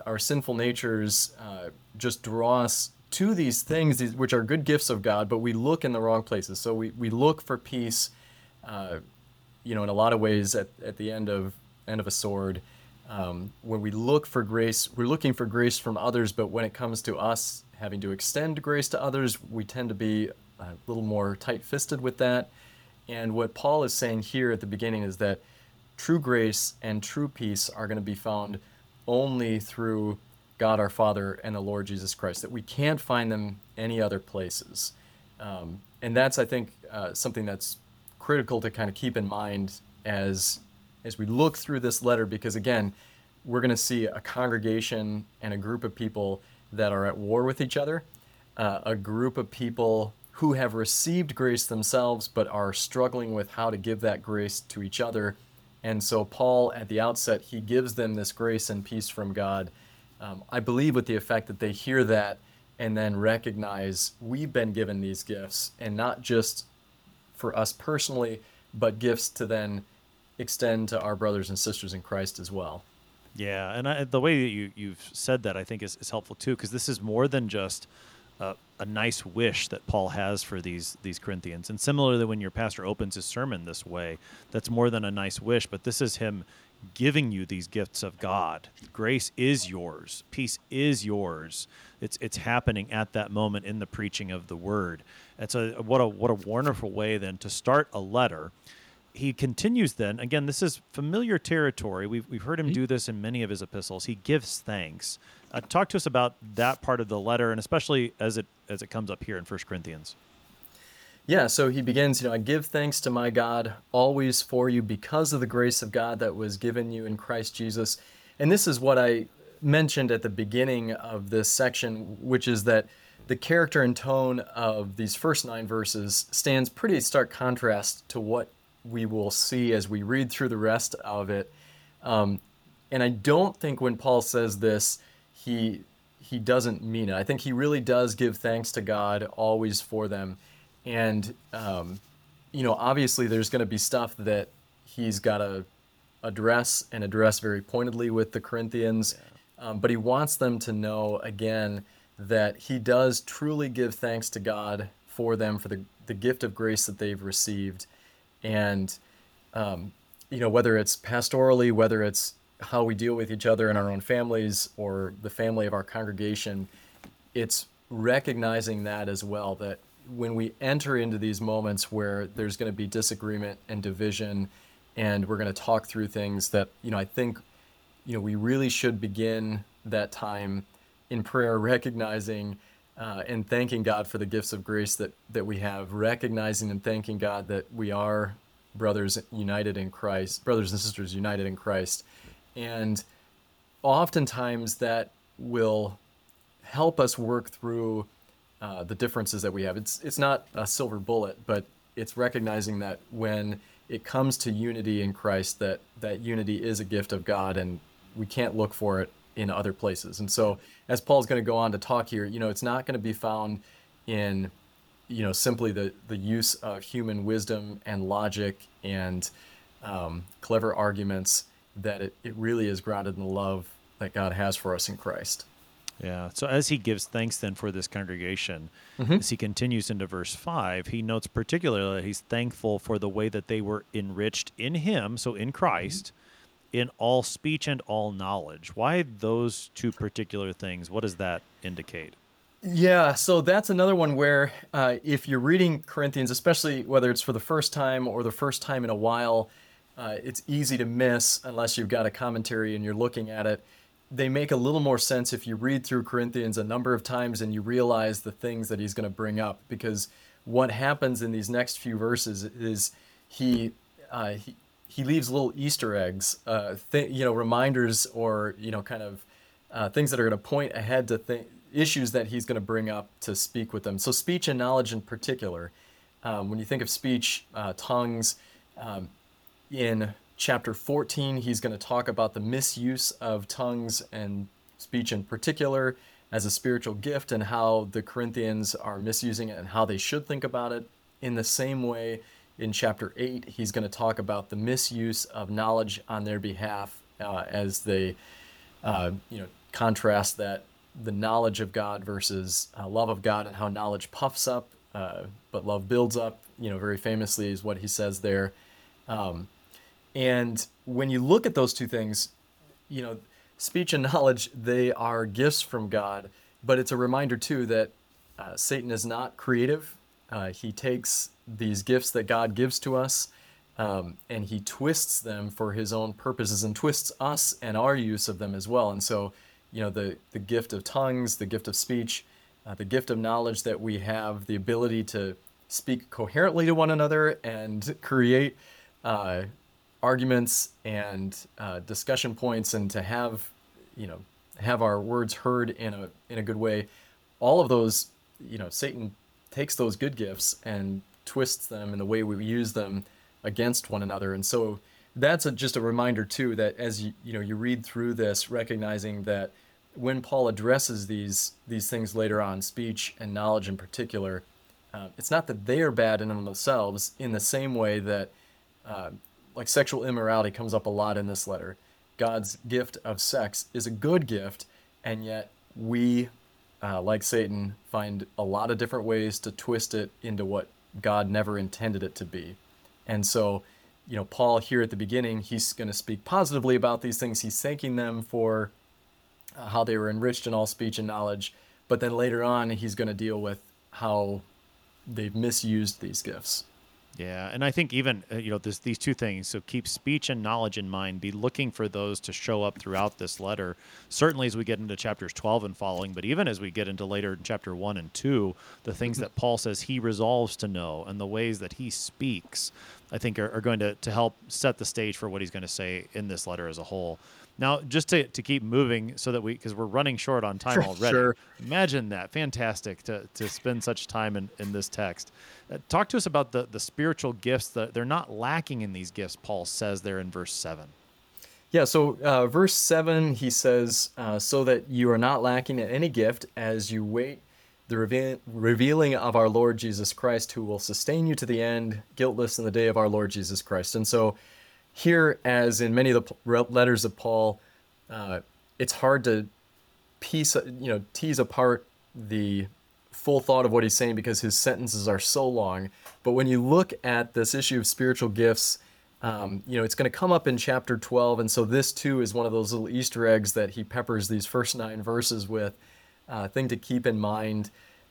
our sinful natures uh, just draw us to these things, these, which are good gifts of God, but we look in the wrong places. So we, we look for peace, uh, you know, in a lot of ways at, at the end of end of a sword. Um, when we look for grace, we're looking for grace from others, but when it comes to us having to extend grace to others, we tend to be a little more tight-fisted with that. And what Paul is saying here at the beginning is that true grace and true peace are going to be found only through God our Father and the Lord Jesus Christ, that we can't find them any other places. Um, and that's, I think, uh, something that's critical to kind of keep in mind as, as we look through this letter, because again, we're going to see a congregation and a group of people that are at war with each other, uh, a group of people who have received grace themselves but are struggling with how to give that grace to each other and so, Paul, at the outset, he gives them this grace and peace from God. Um, I believe with the effect that they hear that and then recognize we've been given these gifts, and not just for us personally, but gifts to then extend to our brothers and sisters in Christ as well. Yeah, and I, the way that you you've said that I think is, is helpful too, because this is more than just a, a, nice wish that Paul has for these these Corinthians. And similarly, when your pastor opens his sermon this way, that's more than a nice wish, but this is him giving you these gifts of God. Grace is yours. Peace is yours. It's it's happening at that moment in the preaching of the word. And so what a what a wonderful way then to start a letter he continues then again this is familiar territory we've, we've heard him mm-hmm. do this in many of his epistles he gives thanks uh, talk to us about that part of the letter and especially as it as it comes up here in First corinthians yeah so he begins you know i give thanks to my god always for you because of the grace of god that was given you in christ jesus and this is what i mentioned at the beginning of this section which is that the character and tone of these first nine verses stands pretty stark contrast to what we will see as we read through the rest of it. Um, and I don't think when Paul says this, he he doesn't mean it. I think he really does give thanks to God always for them. And um, you know, obviously, there's going to be stuff that he's got to address and address very pointedly with the Corinthians. Yeah. Um, but he wants them to know again that he does truly give thanks to God for them for the, the gift of grace that they've received and um, you know whether it's pastorally whether it's how we deal with each other in our own families or the family of our congregation it's recognizing that as well that when we enter into these moments where there's going to be disagreement and division and we're going to talk through things that you know i think you know we really should begin that time in prayer recognizing uh, and thanking God for the gifts of grace that, that we have, recognizing and thanking God that we are brothers united in Christ, brothers and sisters united in Christ. And oftentimes that will help us work through uh, the differences that we have. It's it's not a silver bullet, but it's recognizing that when it comes to unity in Christ, that that unity is a gift of God, and we can't look for it in other places. And so, as Paul's going to go on to talk here, you know, it's not going to be found in you know simply the the use of human wisdom and logic and um, clever arguments that it, it really is grounded in the love that God has for us in Christ. Yeah. So as he gives thanks then for this congregation, Mm-hmm. as he continues into verse 5, he notes particularly that he's thankful for the way that they were enriched in him, so in Christ, in all speech and all knowledge. Why those two particular things? What does that indicate? Yeah, so that's another one where uh, if you're reading Corinthians, especially whether it's for the first time or the first time in a while, uh, it's easy to miss unless you've got a commentary and you're looking at it. They make a little more sense if you read through Corinthians a number of times and you realize the things that he's going to bring up. Because what happens in these next few verses is he uh, he, he leaves little Easter eggs, uh, th- you know, reminders or you know, kind of uh, things that are going to point ahead to th- issues that he's going to bring up to speak with them. So speech and knowledge in particular. Um, when you think of speech, uh, tongues, um, in chapter 14, he's going to talk about the misuse of tongues and speech in particular as a spiritual gift and how the Corinthians are misusing it and how they should think about it. In the same way, in chapter 8, he's going to talk about the misuse of knowledge on their behalf uh, as they, uh, you know, contrast that the knowledge of God versus uh, love of God and how knowledge puffs up, uh, but love builds up. You know, very famously is what he says there. Um, and when you look at those two things, you know, speech and knowledge, they are gifts from God, but it's a reminder too that uh, Satan is not creative. Uh, he takes these gifts that God gives to us um, and he twists them for his own purposes and twists us and our use of them as well. And so, you know, the, the gift of tongues, the gift of speech, uh, the gift of knowledge that we have, the ability to speak coherently to one another and create uh, arguments and uh, discussion points and to have you know have our words heard in a in a good way all of those you know satan takes those good gifts and twists them in the way we use them against one another. And so that's a, just a reminder too that as you you know you read through this recognizing that when paul addresses these these things later on speech and knowledge in particular uh, it's not that they are bad in themselves in the same way that uh, like sexual immorality comes up a lot in this letter. God's gift of sex is a good gift, and yet we, uh, like Satan, find a lot of different ways to twist it into what God never intended it to be. And so, you know, Paul here at the beginning, he's going to speak positively about these things. He's thanking them for uh, how they were enriched in all speech and knowledge. But then later on, he's going to deal with how they've misused these gifts. Yeah, and I think even uh, you know this, these two things. So keep speech and knowledge in mind. Be looking for those to show up throughout this letter. Certainly as we get into chapters twelve and following, but even as we get into later in chapter one and two, the things that Paul says he resolves to know and the ways that he speaks, I think are, are going to to help set the stage for what he's going to say in this letter as a whole. Now, just to, to keep moving so that we, because we're running short on time already. Sure. Imagine that. Fantastic to, to spend such time in, in this text. Uh, talk to us about the, the spiritual gifts that they're not lacking in these gifts, Paul says there in verse 7. Yeah, so uh, verse 7, he says, uh, So that you are not lacking in any gift as you wait the reve- revealing of our Lord Jesus Christ, who will sustain you to the end, guiltless in the day of our Lord Jesus Christ. And so, here, as in many of the letters of Paul, uh, it's hard to piece, you know, tease apart the full thought of what he's saying because his sentences are so long. But when you look at this issue of spiritual gifts, um, you know, it's going to come up in chapter 12. And so this too is one of those little Easter eggs that he peppers these first nine verses with. Uh, thing to keep in mind.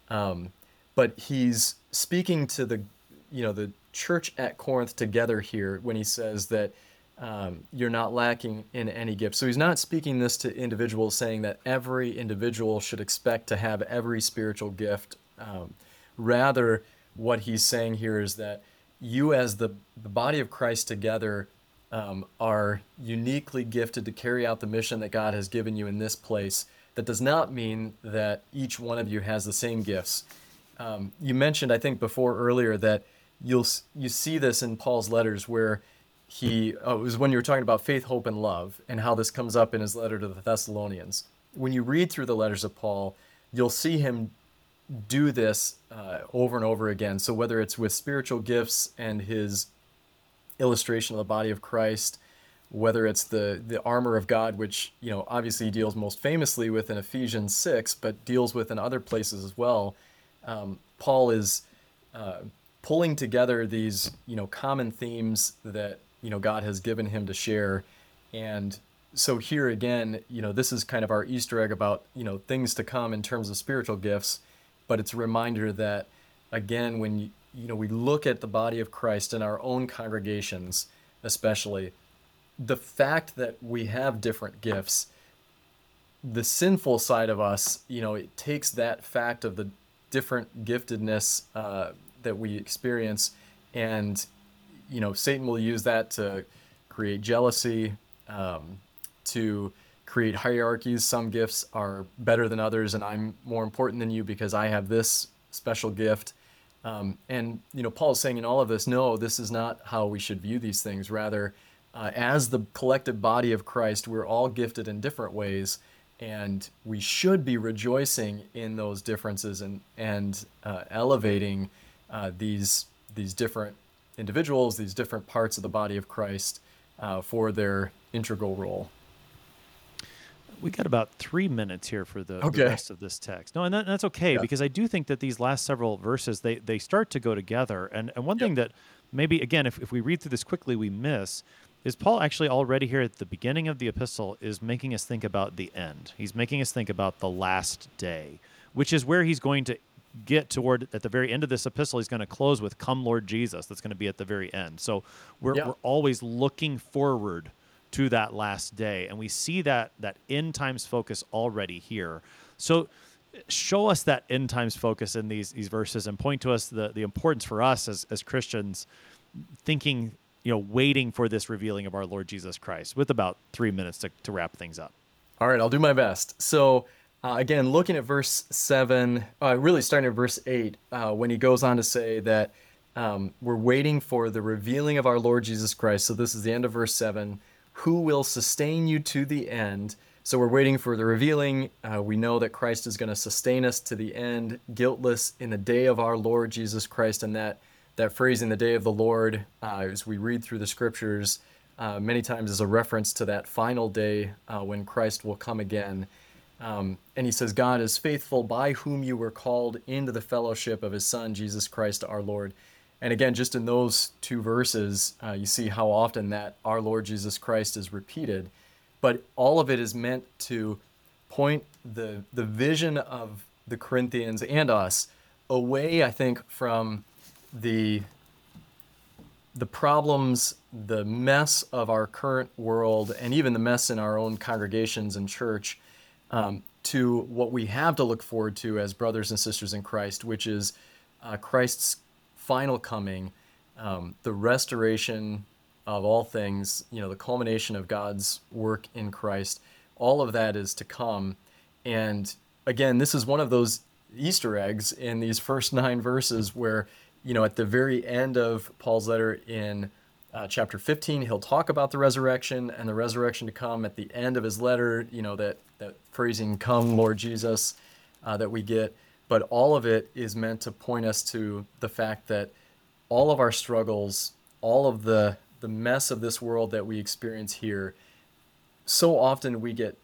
Um, but he's speaking to the, you know, the church at Corinth together here when he says that um, you're not lacking in any gift. So he's not speaking this to individuals, saying that every individual should expect to have every spiritual gift. Um, rather, what he's saying here is that you, as the, the body of Christ together, um, are uniquely gifted to carry out the mission that God has given you in this place That does not mean that each one of you has the same gifts. Um, you mentioned, I think, before earlier that you'll you see this in Paul's letters where he oh, it was when you were talking about faith, hope, and love, and how this comes up in his letter to the Thessalonians. When you read through the letters of Paul, you'll see him do this uh, over and over again. So whether it's with spiritual gifts and his illustration of the body of Christ, whether it's the the armor of God, which you know obviously deals most famously with in Ephesians six, but deals with in other places as well. Um, Paul is uh, pulling together these you know common themes that you know God has given him to share, and so here again, you know this is kind of our Easter egg about you know things to come in terms of spiritual gifts, but it's a reminder that again when you, you know we look at the body of Christ in our own congregations, especially the fact that we have different gifts the sinful side of us you know it takes that fact of the different giftedness uh, that we experience. And you know satan will use that to create jealousy um, to create hierarchies. Some gifts are better than others and i'm more important than you because i have this special gift. Um, and you know paul is saying in all of this no this is not how we should view these things. Rather uh, as the collective body of Christ, we're all gifted in different ways, and we should be rejoicing in those differences and and uh, elevating uh, these these different individuals, these different parts of the body of Christ uh, for their integral role. We got about three minutes here for the, okay. the rest of this text. No, and that, that's okay yeah. because I do think that these last several verses they they start to go together. And and one yep. thing that maybe again, if, if we read through this quickly, we miss is Paul actually already here at the beginning of the epistle is making us think about the end. He's making us think about the last day, which is where he's going to get toward at the very end of this epistle he's going to close with come lord jesus that's going to be at the very end so we're, yeah. we're always looking forward to that last day and we see that that end times focus already here so show us that end times focus in these these verses and point to us the the importance for us as as christians thinking you know, waiting for this revealing of our Lord Jesus Christ with about three minutes to, to wrap things up. All right, I'll do my best. So, uh, again, looking at verse 7, uh, really starting at verse 8, uh, when he goes on to say that um, we're waiting for the revealing of our Lord Jesus Christ. So, this is the end of verse 7 who will sustain you to the end. So, we're waiting for the revealing. Uh, we know that Christ is going to sustain us to the end, guiltless in the day of our Lord Jesus Christ, and that that phrase in the day of the Lord, uh, as we read through the scriptures, uh, many times is a reference to that final day when Christ will come again. Um, and he says, God is faithful by whom you were called into the fellowship of his Son, Jesus Christ our Lord. And again, just in those two verses, uh, you see how often that our Lord Jesus Christ is repeated. But all of it is meant to point the, the vision of the Corinthians and us away, I think, from the the problems, the mess of our current world, and even the mess in our own congregations and church, um, to what we have to look forward to as brothers and sisters in Christ, which is uh, Christ's final coming, um, the restoration of all things, you know, the culmination of God's work in Christ. All of that is to come. And again, this is one of those Easter eggs in these first nine verses where you know, at the very end of Paul's letter in uh, chapter 15, he'll talk about the resurrection and the resurrection to come. At the end of his letter, you know, that, that phrasing, come, Lord Jesus, uh, that we get. But all of it is meant to point us to the fact that all of our struggles, all of the, the mess of this world that we experience here, so often we get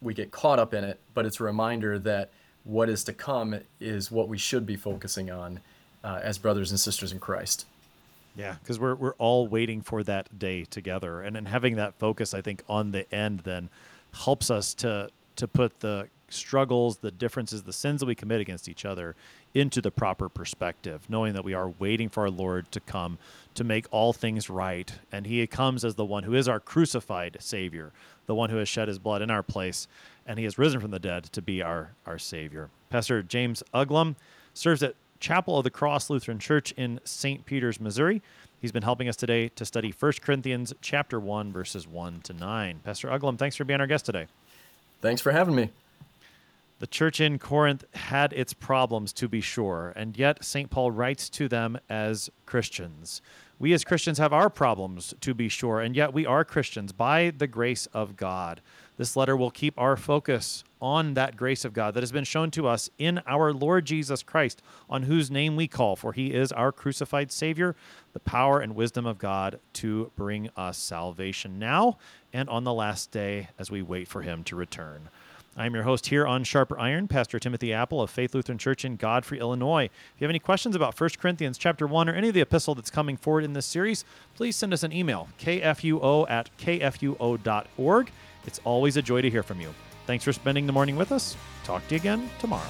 we get caught up in it, but it's a reminder that what is to come is what we should be focusing on uh, as brothers and sisters in Christ. Yeah, because we're we're all waiting for that day together, and then having that focus, I think, on the end then helps us to to put the struggles, the differences, the sins that we commit against each other into the proper perspective, knowing that we are waiting for our Lord to come to make all things right, and He comes as the one who is our crucified Savior, the one who has shed His blood in our place, and He has risen from the dead to be our our Savior. Pastor James Uglum serves at Chapel of the Cross Lutheran Church in St. Peters, Missouri. He's been helping us today to study 1 Corinthians chapter 1 verses 1 to 9. Pastor Uglum, thanks for being our guest today. Thanks for having me. The church in Corinth had its problems, to be sure, and yet St. Paul writes to them as Christians. We as Christians have our problems, to be sure, and yet we are Christians by the grace of God. This letter will keep our focus on that grace of God that has been shown to us in our Lord Jesus Christ, on whose name we call, for he is our crucified Savior, the power and wisdom of God to bring us salvation now and on the last day as we wait for him to return. I'm your host here on Sharper Iron, Pastor Timothy Appel of Faith Lutheran Church in Godfrey, Illinois. If you have any questions about 1 Corinthians chapter 1 or any of the epistle that's coming forward in this series, please send us an email, kfuo at kfuo.org. It's always a joy to hear from you. Thanks for spending the morning with us. Talk to you again tomorrow.